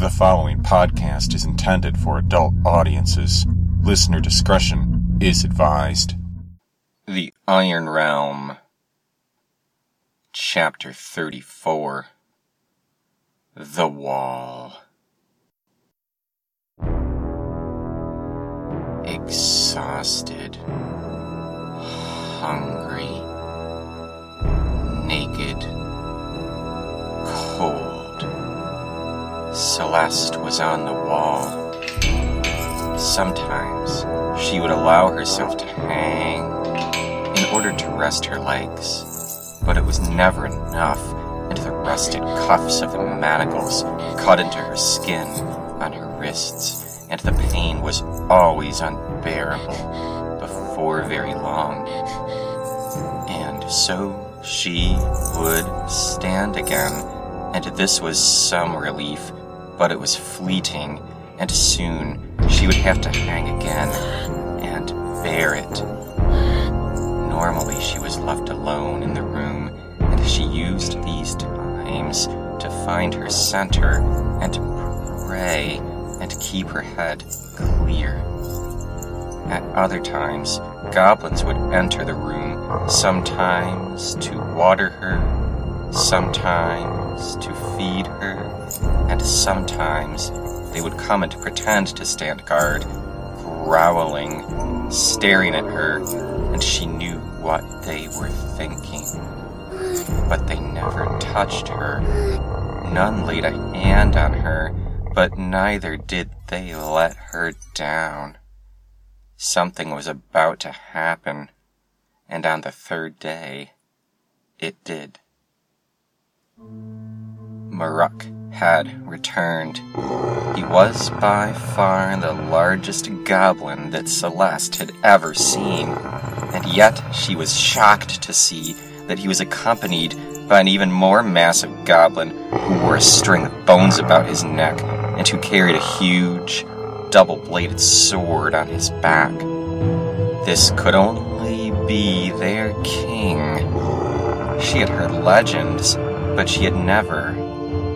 The following podcast is intended for adult audiences. Listener discretion is advised. The Iron Realm, Chapter 34 The Wall. Exhausted, hungry, naked, Celeste was on the wall. Sometimes she would allow herself to hang in order to rest her legs, but it was never enough, and the rusted cuffs of the manacles cut into her skin on her wrists, and the pain was always unbearable before very long. And so she would stand again, and this was some relief, but it was fleeting, and soon she would have to hang again and bear it. Normally, she was left alone in the room, and she used these times to find her center and pray and keep her head clear. At other times, goblins would enter the room, sometimes to water her, sometimes to feed her, and sometimes they would come and pretend to stand guard, growling, staring at her, and she knew what they were thinking. But they never touched her. None laid a hand on her, but neither did they let her down. Something was about to happen, and on the third day, it did. Maruk had returned. He was by far the largest goblin that Celeste had ever seen, and yet she was shocked to see that he was accompanied by an even more massive goblin who wore a string of bones about his neck and who carried a huge, double bladed sword on his back. This could only be their king. She had heard legends, but she had never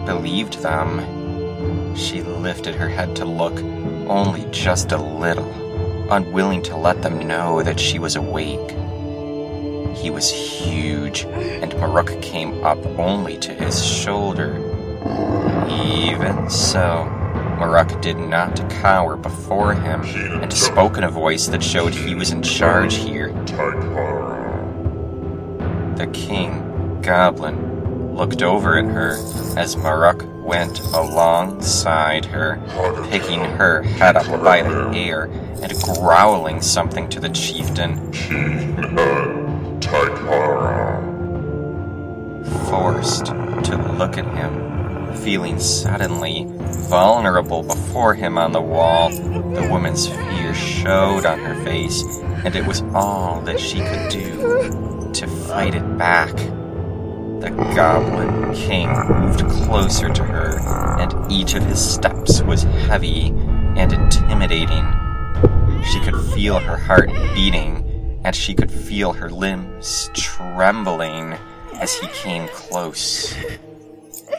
believed them. She lifted her head to look, only just a little, unwilling to let them know that she was awake. He was huge, and Maruk came up only to his shoulder. Even so, Maruk did not cower before him, and spoke in a voice that showed he was in charge here. The king, Goblin, looked over at her as Maruk went alongside her, picking her head up by the hair and growling something to the chieftain. Forced to look at him, feeling suddenly vulnerable before him on the wall, the woman's fear showed on her face, and it was all that she could do to fight it back. The Goblin King moved closer to her, and each of his steps was heavy and intimidating. She could feel her heart beating, and she could feel her limbs trembling as he came close.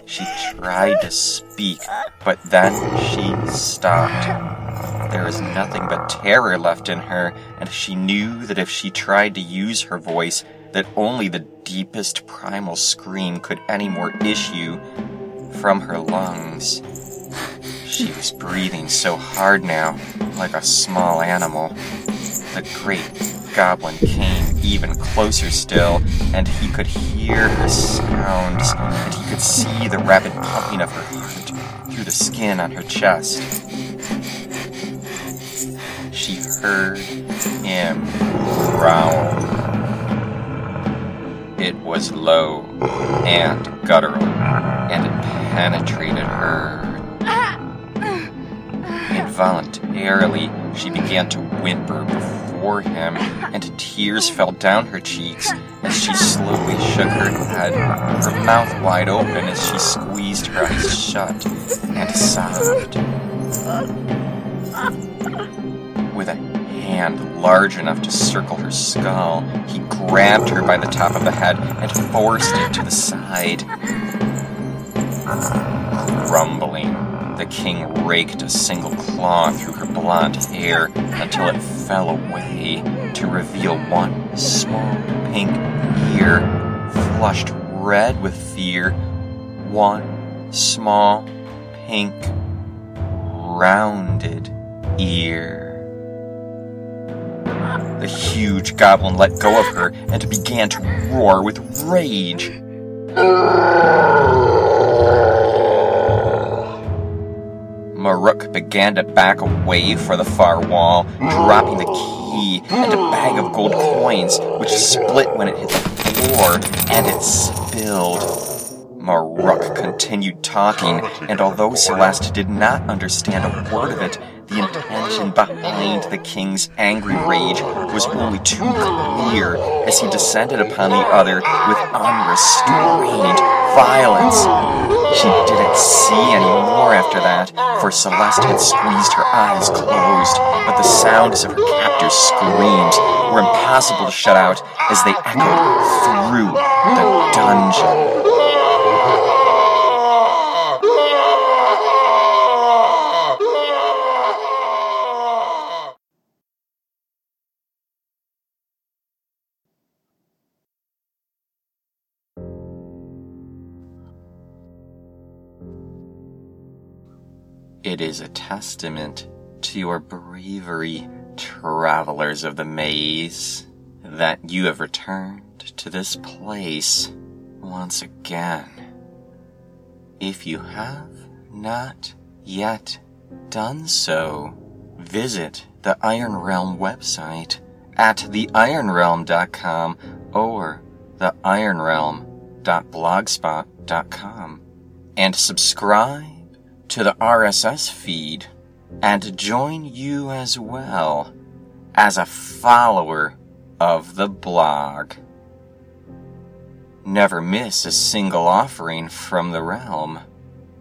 She tried to speak, but then she stopped. There was nothing but terror left in her, and she knew that if she tried to use her voice, that only the deepest primal scream could any more issue from her lungs. She was breathing so hard now, like a small animal. The great goblin came even closer still, and he could hear her sounds, and he could see the rapid pumping of her heart through the skin on her chest. She heard him growl. It was low and guttural, and it penetrated her. Involuntarily, she began to whimper before him, and tears fell down her cheeks as she slowly shook her head, her mouth wide open as she squeezed her eyes shut and sobbed. With a hand large enough to circle her skull, he grabbed her by the top of the head and forced it to the side. Grumbling, The king raked a single claw through her blonde hair until it fell away to reveal one small pink ear, flushed red with fear. One small pink rounded ear. The huge goblin let go of her and began to roar with rage. Maruk began to back away for the far wall, dropping the key and a bag of gold coins, which split when it hit the floor and it spilled. Maruk continued talking, and although Celeste did not understand a word of it, the intention behind the king's angry rage was only too clear as he descended upon the other with unrestrained violence. She didn't see any more after that, for Celeste had squeezed her eyes closed, but the sounds of her captor's screams were impossible to shut out as they echoed through the dungeon. It is a testament to your bravery, travelers of the maze, that you have returned to this place once again. If you have not yet done so, visit the Iron Realm website at theironrealm.com or theironrealm.blogspot.com and subscribe to the RSS feed and join you as well as a follower of the blog. Never miss a single offering from the realm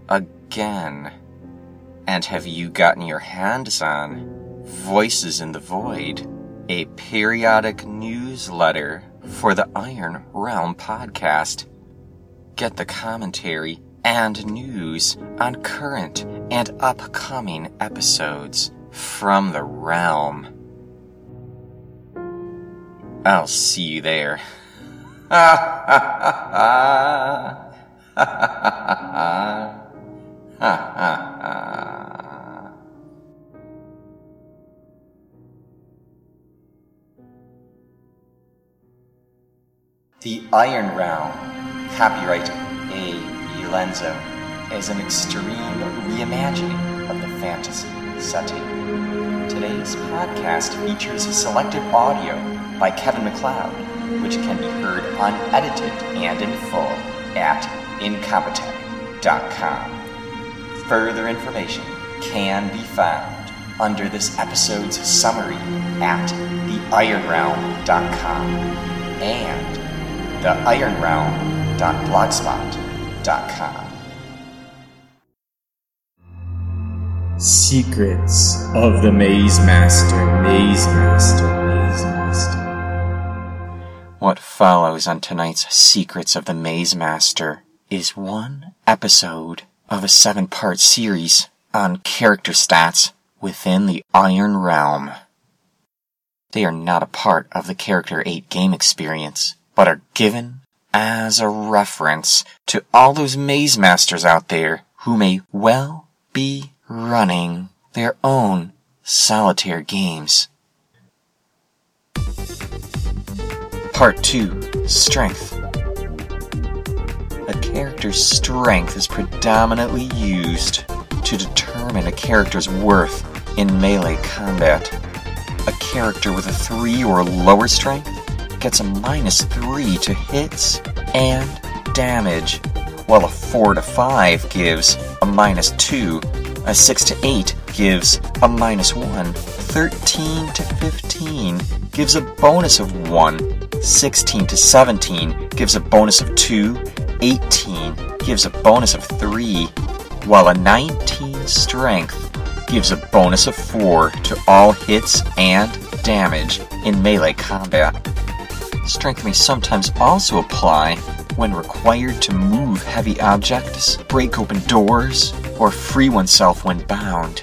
again. And have you gotten your hands on Voices in the Void, a periodic newsletter for the Iron Realm podcast? Get the commentary and news on current and upcoming episodes from the realm. I'll see you there. The Iron Realm. Copyright A. Lenzo is an extreme reimagining of the fantasy setting. Today's podcast features selected audio by Kevin MacLeod, which can be heard unedited and in full at incompetech.com. Further information can be found under this episode's summary at theironrealm.com and theironrealm.blogspot.com. Secrets of the Maze Master, Maze Master, Maze Master. What follows on tonight's Secrets of the Maze Master is one episode of a seven part series on character stats within the Iron Realm. They are not a part of the Character 8 game experience, but are given as a reference to all those maze masters out there who may well be running their own solitaire games. Part 2 Strength. A character's strength is predominantly used to determine a character's worth in melee combat. A character with a 3 or lower strength gets a minus 3 to hits and damage, while a 4 to 5 gives a minus 2, a 6 to 8 gives a minus 1, 13 to 15 gives a bonus of 1, 16 to 17 gives a bonus of 2, 18 gives a bonus of 3, while a 19 strength gives a bonus of 4 to all hits and damage in melee combat. Strength may sometimes also apply when required to move heavy objects, break open doors, or free oneself when bound.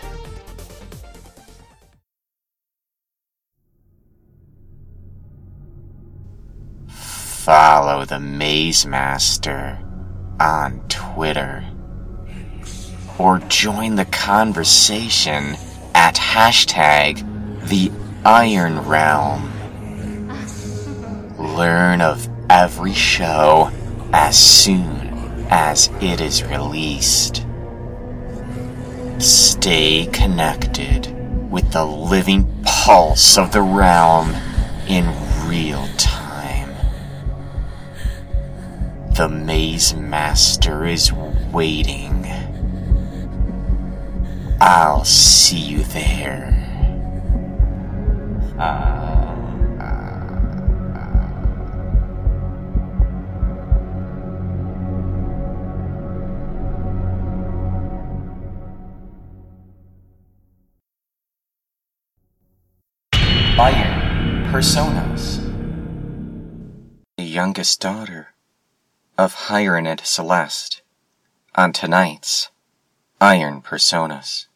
Follow the Maze Master on Twitter. Or join the conversation at hashtag the Iron Realm. Learn of every show as soon as it is released. Stay connected with the living pulse of the realm in real time. The Maze Master is waiting. I'll see you there. Iron Personas. The youngest daughter of Hiron Celeste on tonight's Iron Personas.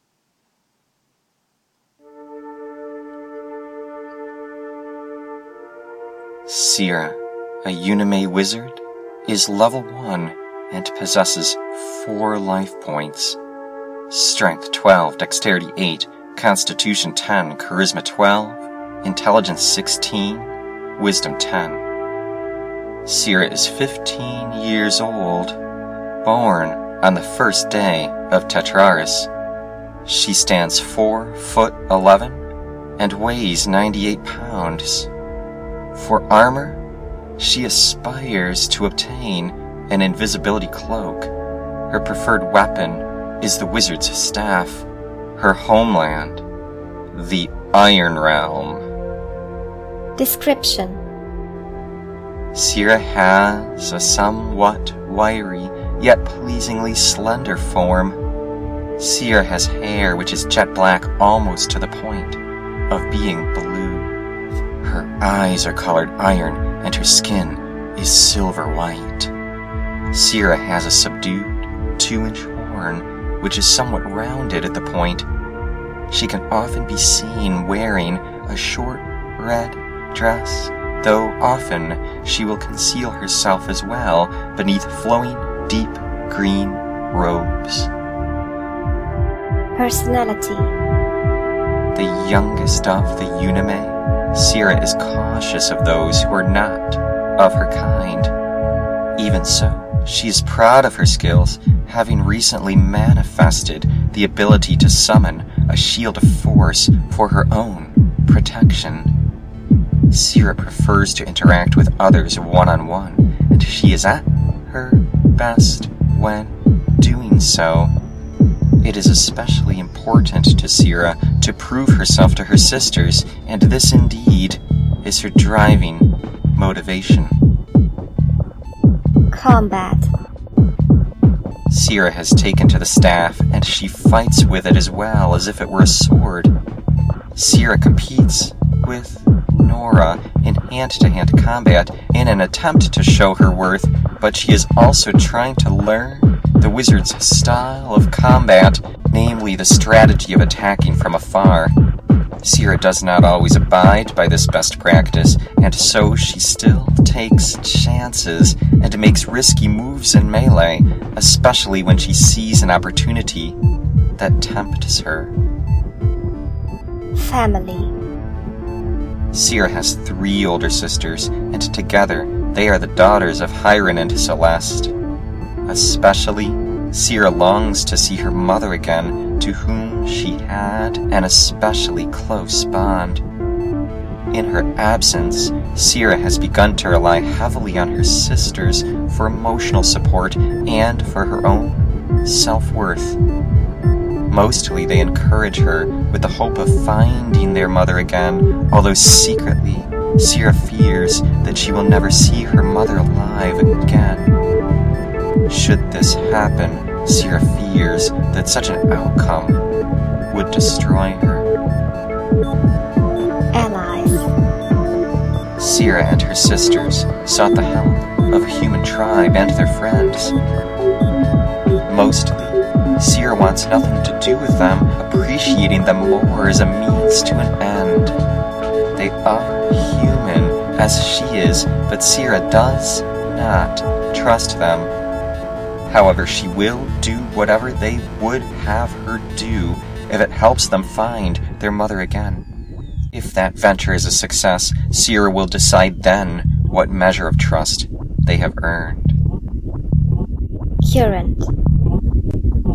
Seera, a Unime wizard, is level 1 and possesses 4 life points. Strength 12, Dexterity 8, Constitution 10, Charisma 12, Intelligence 16, Wisdom 10. Seera is 15 years old, born on the first day of Tetraris. She stands 4 foot 11 and weighs 98 pounds. For armor, she aspires to obtain an invisibility cloak. Her preferred weapon is the wizard's staff. Her homeland, the Iron Realm. Description Seera has a somewhat wiry yet pleasingly slender form. Seera has hair which is jet black almost to the point of being blue. Her eyes are colored iron and her skin is silver white. Seera has a subdued two inch horn which is somewhat rounded at the point. She can often be seen wearing a short red dress, though often she will conceal herself as well beneath flowing deep green robes. Personality The youngest of the Unime, Seera is cautious of those who are not of her kind. Even so, she is proud of her skills, having recently manifested the ability to summon a shield of force for her own protection. Seera prefers to interact with others one on one, and she is at her best when doing so. It is especially important to Seera to prove herself to her sisters, and this indeed is her driving motivation. Combat Seera has taken to the staff, and she fights with it as well as if it were a sword. Seera competes with Nora in hand to hand combat in an attempt to show her worth, but she is also trying to learn the wizard's style of combat, namely the strategy of attacking from afar. Seera does not always abide by this best practice, and so she still takes chances and makes risky moves in melee, especially when she sees an opportunity that tempts her. Family Seera has three older sisters, and together they are the daughters of Hiron and Celeste. Especially, Seera longs to see her mother again, to whom she had an especially close bond. In her absence, Seera has begun to rely heavily on her sisters for emotional support and for her own self worth. Mostly, they encourage her with the hope of finding their mother again, although secretly, Seera fears that she will never see her mother alive again. Should this happen, Seera fears that such an outcome would destroy her. Allies Seera and her sisters sought the help of a human tribe and their friends. Mostly, Seera wants nothing to do with them, appreciating them more as a means to an end. They are human, as she is, but Seera does not trust them. However, she will do whatever they would have her do if it helps them find their mother again. If that venture is a success, Seera will decide then what measure of trust they have earned. Current.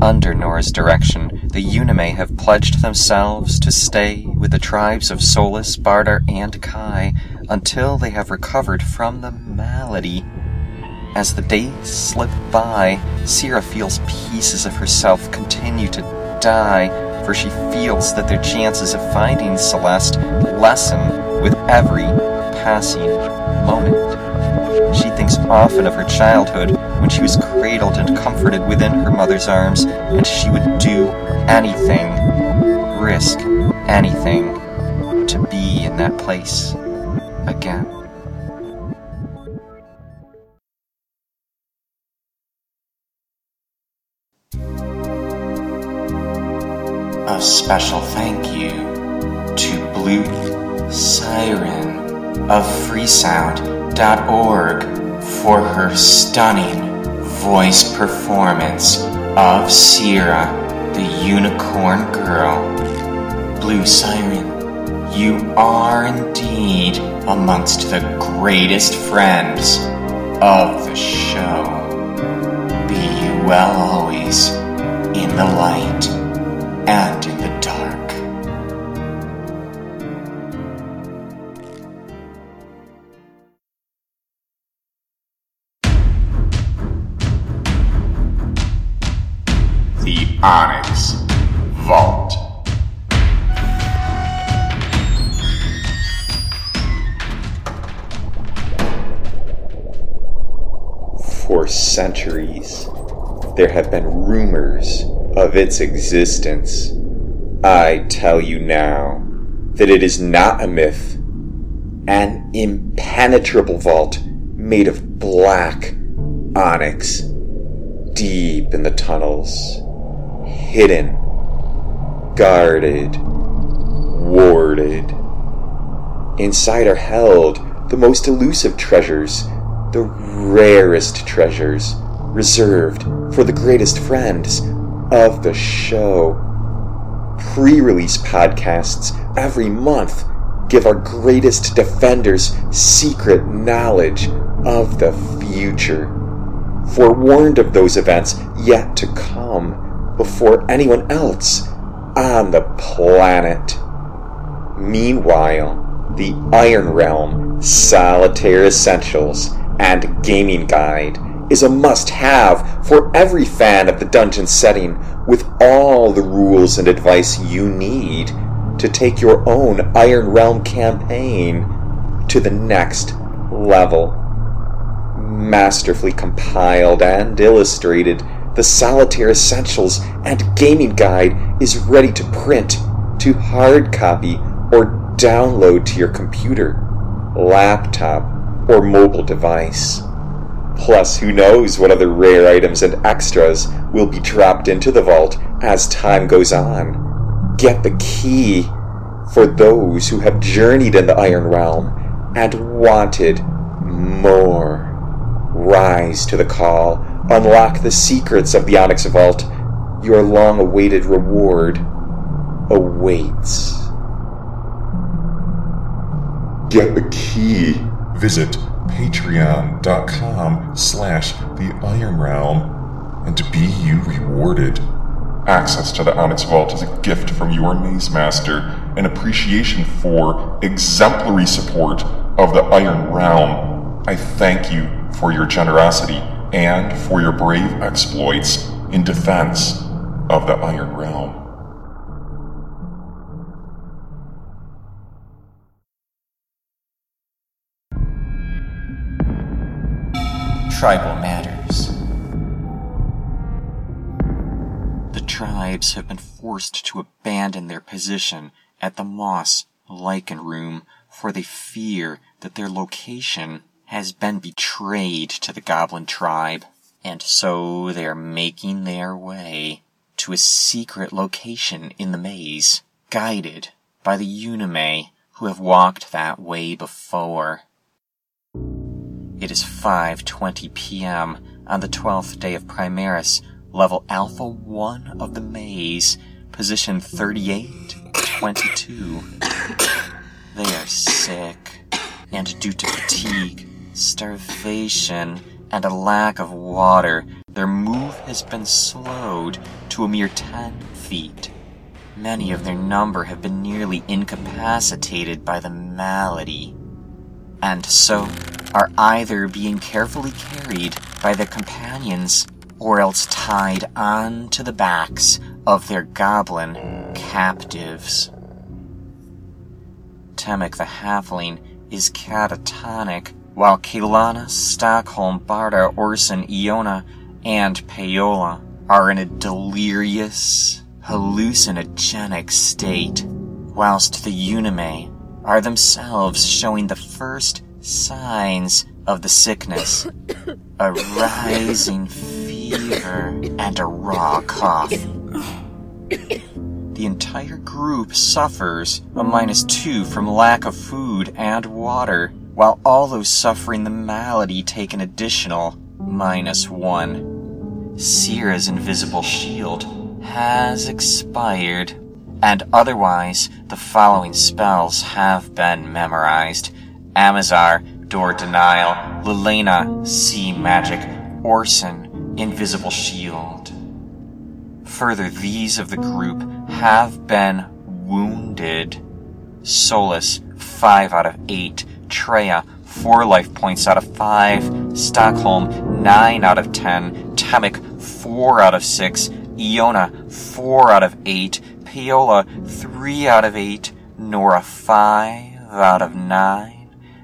Under Nora's direction, the Unime have pledged themselves to stay with the tribes of Solus, Bardar, and Kai until they have recovered from the malady. As the days slip by, Seera feels pieces of herself continue to die, for she feels that their chances of finding Celeste lessen with every passing moment. She thinks often of her childhood when she was cradled and comforted within her mother's arms, and she would do anything, risk anything, to be in that place again. A special thank you to Blue Siren of freesound.org for her stunning voice performance of Seera, the Unicorn Girl. Blue Siren, you are indeed amongst the greatest friends of the show. Be you well always in the light and in Onyx Vault. For centuries, there have been rumors of its existence. I tell you now that it is not a myth. An impenetrable vault made of black onyx, deep in the tunnels, hidden, guarded, warded. Inside are held the most elusive treasures, the rarest treasures, reserved for the greatest friends of the show. Pre release podcasts every month give our greatest defenders secret knowledge of the future. Forewarned of those events yet to come before anyone else on the planet. Meanwhile, the Iron Realm Solitaire Essentials and Gaming Guide is a must have for every fan of the dungeon setting with all the rules and advice you need to take your own Iron Realm campaign to the next level. Masterfully compiled and illustrated, the Solitaire Essentials and Gaming Guide is ready to print, to hard copy, or download to your computer, laptop, or mobile device. Plus, who knows what other rare items and extras will be dropped into the vault as time goes on. Get the key for those who have journeyed in the Iron Realm and wanted more. Rise to the call, unlock the secrets of the Onyx Vault. Your long awaited reward awaits. Get the key. Visit patreon.com slash the Iron Realm and be you rewarded. Access to the Onyx Vault is a gift from your Maze Master, an appreciation for exemplary support of the Iron Realm. I thank you for your generosity and for your brave exploits in defense of the Iron Realm. Tribal Matters. The tribes have been forced to abandon their position at the Moss Lichen Room, for they fear that their location has been betrayed to the Goblin tribe, and so they are making their way to a secret location in the maze, guided by the Unime who have walked that way before. It is 5:20 p.m. on the 12th day of Primaris, level Alpha 1 of the maze, position 3822. They are sick, and due to fatigue, starvation, and a lack of water, their move has been slowed to a mere 10 feet. Many of their number have been nearly incapacitated by the malady, and so are either being carefully carried by their companions or else tied on to the backs of their goblin captives. Temek the Halfling is catatonic, while Kelana, Stockholm, Barda, Orson, Iona, and Paola are in a delirious, hallucinogenic state, whilst the Unime are themselves showing the first signs of the sickness a rising fever and a raw cough. The entire group suffers a minus two from lack of food and water, while all those suffering the malady take an additional minus one. Seera's invisible shield has expired, and otherwise the following spells have been memorized. Amazar, Door Denial, Lelena, Sea Magic, Orson, Invisible Shield. Further, these of the group have been wounded. Solus, 5 out of 8. Treya, 4 life points out of 5. Stockholm, 9 out of 10. Temek, 4 out of 6. Iona, 4 out of 8. Paola, 3 out of 8. Nora, 5 out of 9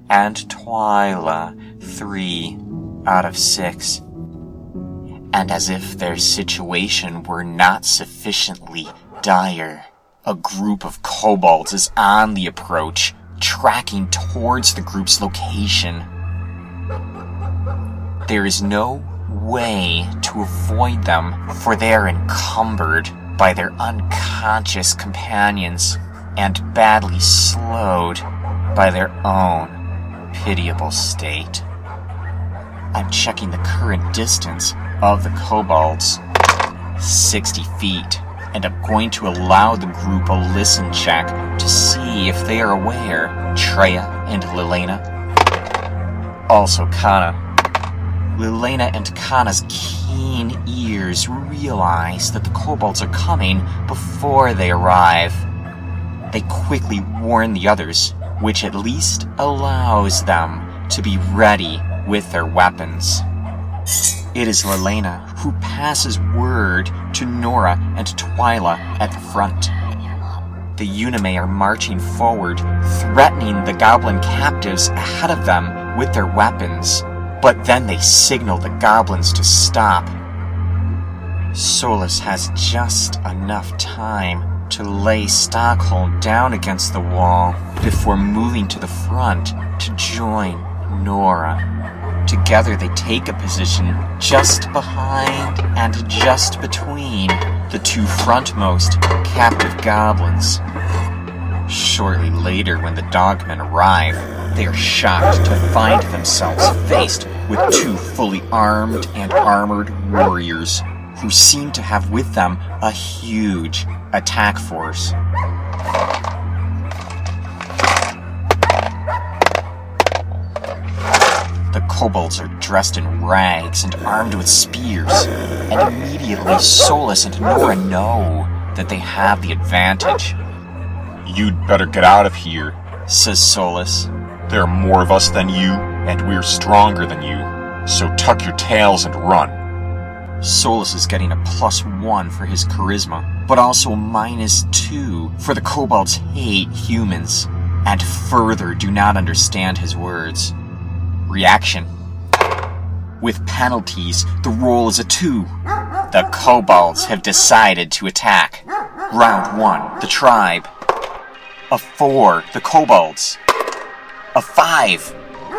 and Twyla, three out of six. And as if their situation were not sufficiently dire, a group of kobolds is on the approach, tracking towards the group's location. There is no way to avoid them, for they are encumbered by their unconscious companions and badly slowed by their own pitiable state. I'm checking the current distance of the kobolds 60 feet, and I'm going to allow the group a listen check to see if they are aware. Treya and Lilena. Also Kana. Lilena and Kana's keen ears realize that the kobolds are coming before they arrive. They quickly warn the others which at least allows them to be ready with their weapons. It is Lelena who passes word to Nora and Twyla at the front. The Unime are marching forward, threatening the goblin captives ahead of them with their weapons, but then they signal the goblins to stop. Solus has just enough time to lay Stockholm down against the wall before moving to the front to join Nora. Together they take a position just behind and just between the two frontmost captive goblins. Shortly later, when the dogmen arrive, they are shocked to find themselves faced with two fully armed and armored warriors who seem to have with them a huge attack force. Kobolds are dressed in rags and armed with spears, and immediately Solus and Nora know that they have the advantage. You'd better get out of here, says Solus. There are more of us than you, and we're stronger than you, so tuck your tails and run. Solus is getting a plus one for his charisma, but also a minus two for the kobolds hate humans, and further do not understand his words. Reaction. With penalties, the roll is a two. The kobolds have decided to attack. Round one, the tribe. A four, the kobolds. A five,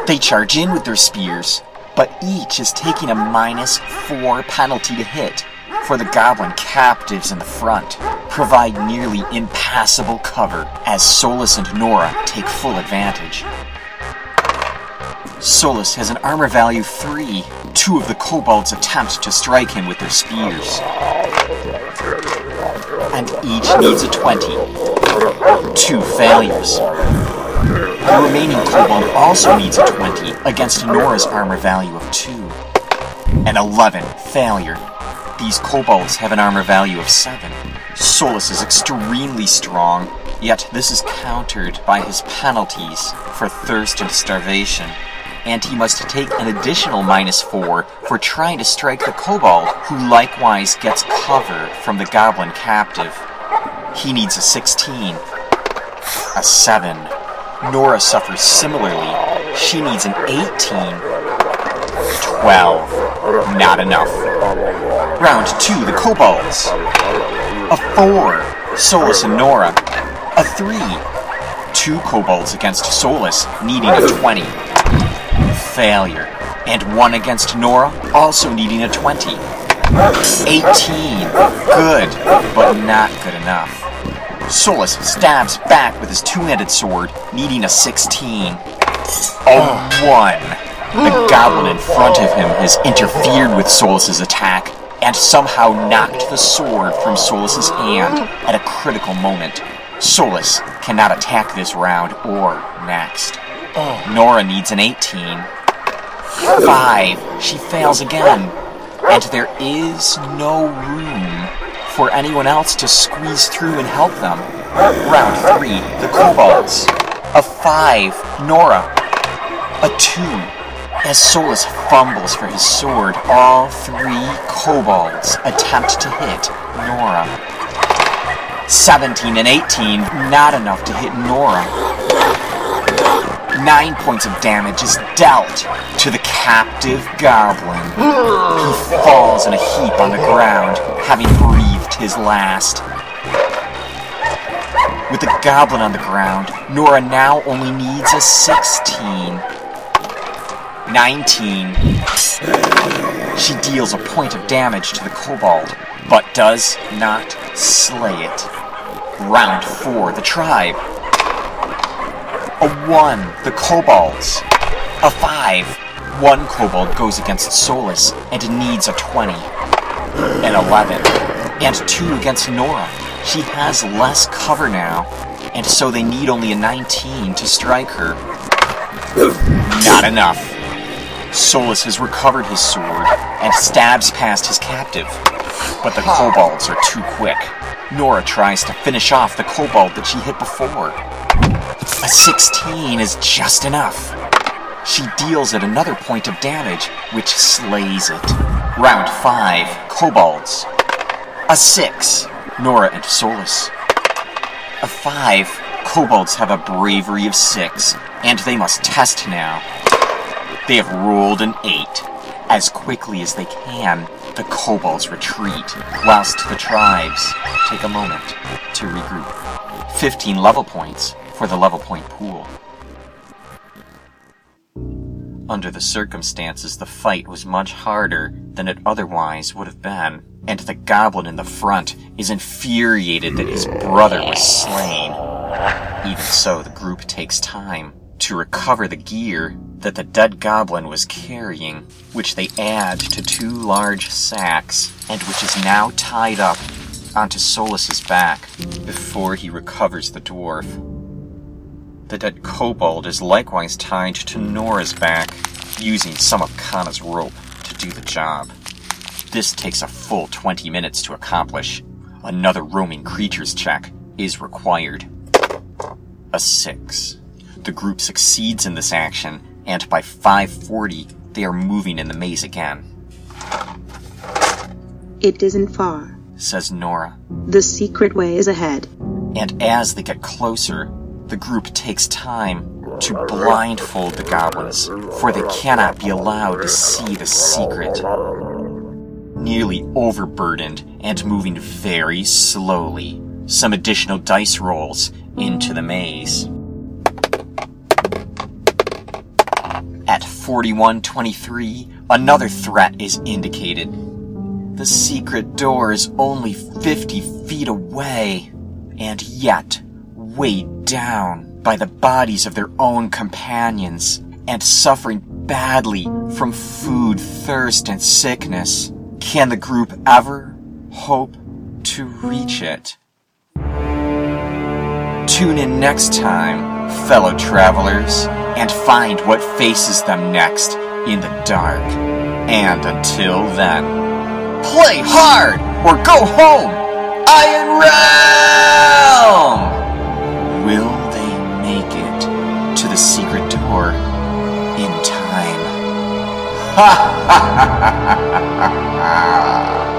they charge in with their spears but each is taking a minus 4 penalty to hit. for the goblin captives in the front provide nearly impassable cover as Solus and Nora take full advantage. Solus has an armor value 3. Two of the kobolds attempt to strike him with their spears. And each needs a 20. Two failures. The remaining kobold also needs a 20 against Nora's armor value of 2. An 11 failure. These kobolds have an armor value of 7. Solus is extremely strong, yet this is countered by his penalties for thirst and starvation. And he must take an additional minus 4 for trying to strike the kobold, who likewise gets cover from the goblin captive. He needs a 16. A 7. Nora suffers similarly. She needs an 18. 12. Not enough. Round 2, the kobolds. A 4. Solus and Nora. A 3. Two kobolds against Solus, needing a 20. Failure. And one against Nora, also needing a 20. 18. Good, but not good enough. Solus stabs back with his two-handed sword, needing a 16. A 1. The goblin in front of him has interfered with Solus's attack and somehow knocked the sword from Solus's hand at a critical moment. Solus cannot attack this round or next. Nora needs an 18. 5. She fails again. And there is no room for anyone else to squeeze through and help them. Round 3. The kobolds. A 5. Nora. A 2. As Solus fumbles for his sword, all three kobolds attempt to hit Nora. 17 and 18, not enough to hit Nora. Nine points of damage is dealt to the captive goblin. He falls in a heap on the ground, having breathed his last. With the goblin on the ground, Nora now only needs a 16. 19. She deals a point of damage to the kobold, but does not slay it. Round 4, the tribe. A 1, the kobolds. A 5, one kobold goes against Solus and needs a 20. An 11, and 2 against Nora. She has less cover now, and so they need only a 19 to strike her. Not enough. Solus has recovered his sword and stabs past his captive, but the kobolds are too quick. Nora tries to finish off the kobold that she hit before. A 16 is just enough. She deals it another point of damage, which slays it. Round 5, kobolds. A 6, Nora and Solus. A 5, kobolds have a bravery of 6, and they must test now. They have rolled an 8. As quickly as they can, the kobolds retreat, whilst the tribes take a moment to regroup. 15 level points for the level point pool. Under the circumstances, the fight was much harder than it otherwise would have been, and the goblin in the front is infuriated that his brother was slain. Even so, the group takes time to recover the gear that the dead goblin was carrying, which they add to two large sacks, and which is now tied up onto Solus's back before he recovers the dwarf. The dead kobold is likewise tied to Nora's back, using some of Kana's rope to do the job. This takes a full 20 minutes to accomplish. Another roaming creatures check is required. A 6. The group succeeds in this action, and by 540, they are moving in the maze again, It isn't far. says Nora. The secret way is ahead. And as they get closer, the group takes time to blindfold the goblins, for they cannot be allowed to see the secret. Nearly overburdened and moving very slowly, some additional dice rolls into the maze. At 4123, another threat is indicated. The secret door is only 50 feet away, and yet weighed down by the bodies of their own companions and suffering badly from food, thirst, and sickness. Can the group ever hope to reach it? Tune in next time, fellow travelers, and find what faces them next in the dark. And until then, play hard or go home! Iron Realm! Will they make it to the secret door in time? Ha ha ha ha ha ha!